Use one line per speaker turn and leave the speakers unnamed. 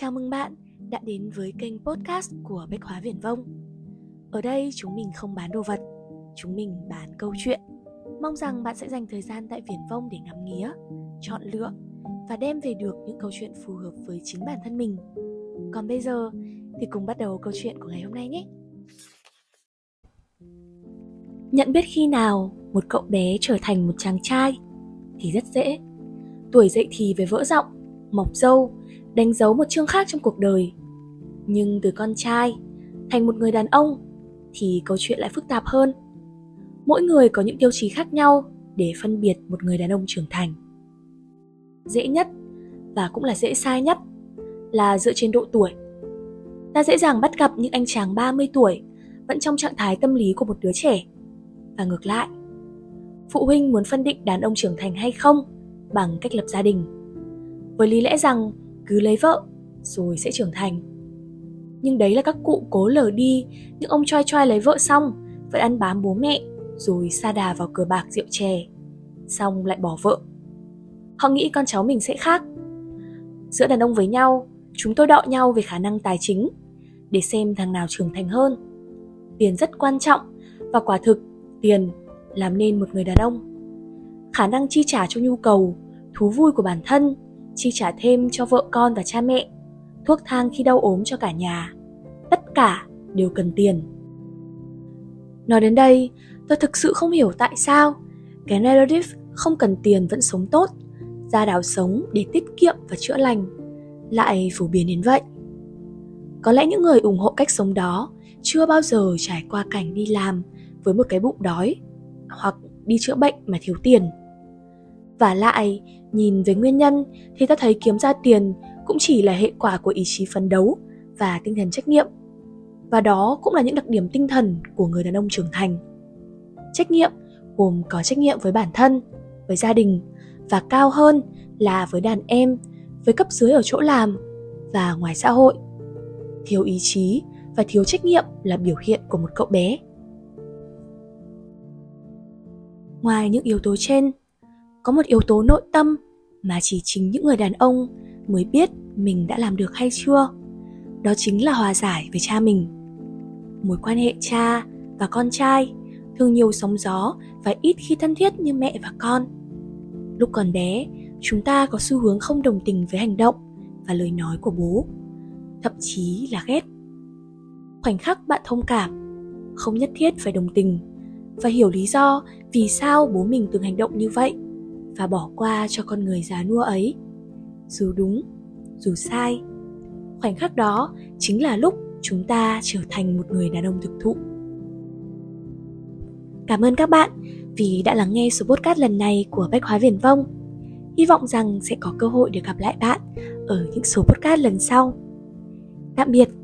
Chào mừng bạn đã đến với kênh podcast của Bách Hóa Viển Vông. Ở đây chúng mình không bán đồ vật, chúng mình bán câu chuyện. Mong rằng bạn sẽ dành thời gian tại Viển Vông để ngắm nghía, chọn lựa và đem về được những câu chuyện phù hợp với chính bản thân mình. Còn bây giờ thì cùng bắt đầu câu chuyện của ngày hôm nay nhé. Nhận biết khi nào một cậu bé trở thành một chàng trai thì rất dễ. Tuổi dậy thì về vỡ giọng, mọc râu đánh dấu một chương khác trong cuộc đời. Nhưng từ con trai thành một người đàn ông thì câu chuyện lại phức tạp hơn. Mỗi người có những tiêu chí khác nhau để phân biệt một người đàn ông trưởng thành. Dễ nhất và cũng là dễ sai nhất là dựa trên độ tuổi. Ta dễ dàng bắt gặp những anh chàng 30 tuổi vẫn trong trạng thái tâm lý của một đứa trẻ. Và ngược lại, phụ huynh muốn phân định đàn ông trưởng thành hay không bằng cách lập gia đình. Với lý lẽ rằng cứ lấy vợ, rồi sẽ trưởng thành. Nhưng đấy là các cụ cố lờ đi, những ông choi choi lấy vợ xong, vẫn ăn bám bố mẹ, rồi sa đà vào cờ bạc rượu chè, xong lại bỏ vợ. Họ nghĩ con cháu mình sẽ khác. Giữa đàn ông với nhau, chúng tôi đọ nhau về khả năng tài chính, để xem thằng nào trưởng thành hơn. Tiền rất quan trọng, và quả thực, tiền làm nên một người đàn ông. Khả năng chi trả cho nhu cầu, thú vui của bản thân chi trả thêm cho vợ con và cha mẹ, thuốc thang khi đau ốm cho cả nhà. Tất cả đều cần tiền. Nói đến đây, tôi thực sự không hiểu tại sao cái narrative không cần tiền vẫn sống tốt, ra đảo sống để tiết kiệm và chữa lành lại phổ biến đến vậy. Có lẽ những người ủng hộ cách sống đó chưa bao giờ trải qua cảnh đi làm với một cái bụng đói hoặc đi chữa bệnh mà thiếu tiền. Và lại, Nhìn về nguyên nhân thì ta thấy kiếm ra tiền cũng chỉ là hệ quả của ý chí phấn đấu và tinh thần trách nhiệm. Và đó cũng là những đặc điểm tinh thần của người đàn ông trưởng thành. Trách nhiệm gồm có trách nhiệm với bản thân, với gia đình và cao hơn là với đàn em, với cấp dưới ở chỗ làm và ngoài xã hội. Thiếu ý chí và thiếu trách nhiệm là biểu hiện của một cậu bé. Ngoài những yếu tố trên, có một yếu tố nội tâm mà chỉ chính những người đàn ông mới biết mình đã làm được hay chưa. Đó chính là hòa giải với cha mình. Mối quan hệ cha và con trai thường nhiều sóng gió và ít khi thân thiết như mẹ và con. Lúc còn bé, chúng ta có xu hướng không đồng tình với hành động và lời nói của bố, thậm chí là ghét. Khoảnh khắc bạn thông cảm, không nhất thiết phải đồng tình và hiểu lý do vì sao bố mình từng hành động như vậy và bỏ qua cho con người già nua ấy. Dù đúng, dù sai, khoảnh khắc đó chính là lúc chúng ta trở thành một người đàn ông thực thụ. Cảm ơn các bạn vì đã lắng nghe số podcast lần này của bách hóa viển vông. Hy vọng rằng sẽ có cơ hội được gặp lại bạn ở những số podcast lần sau. Tạm biệt.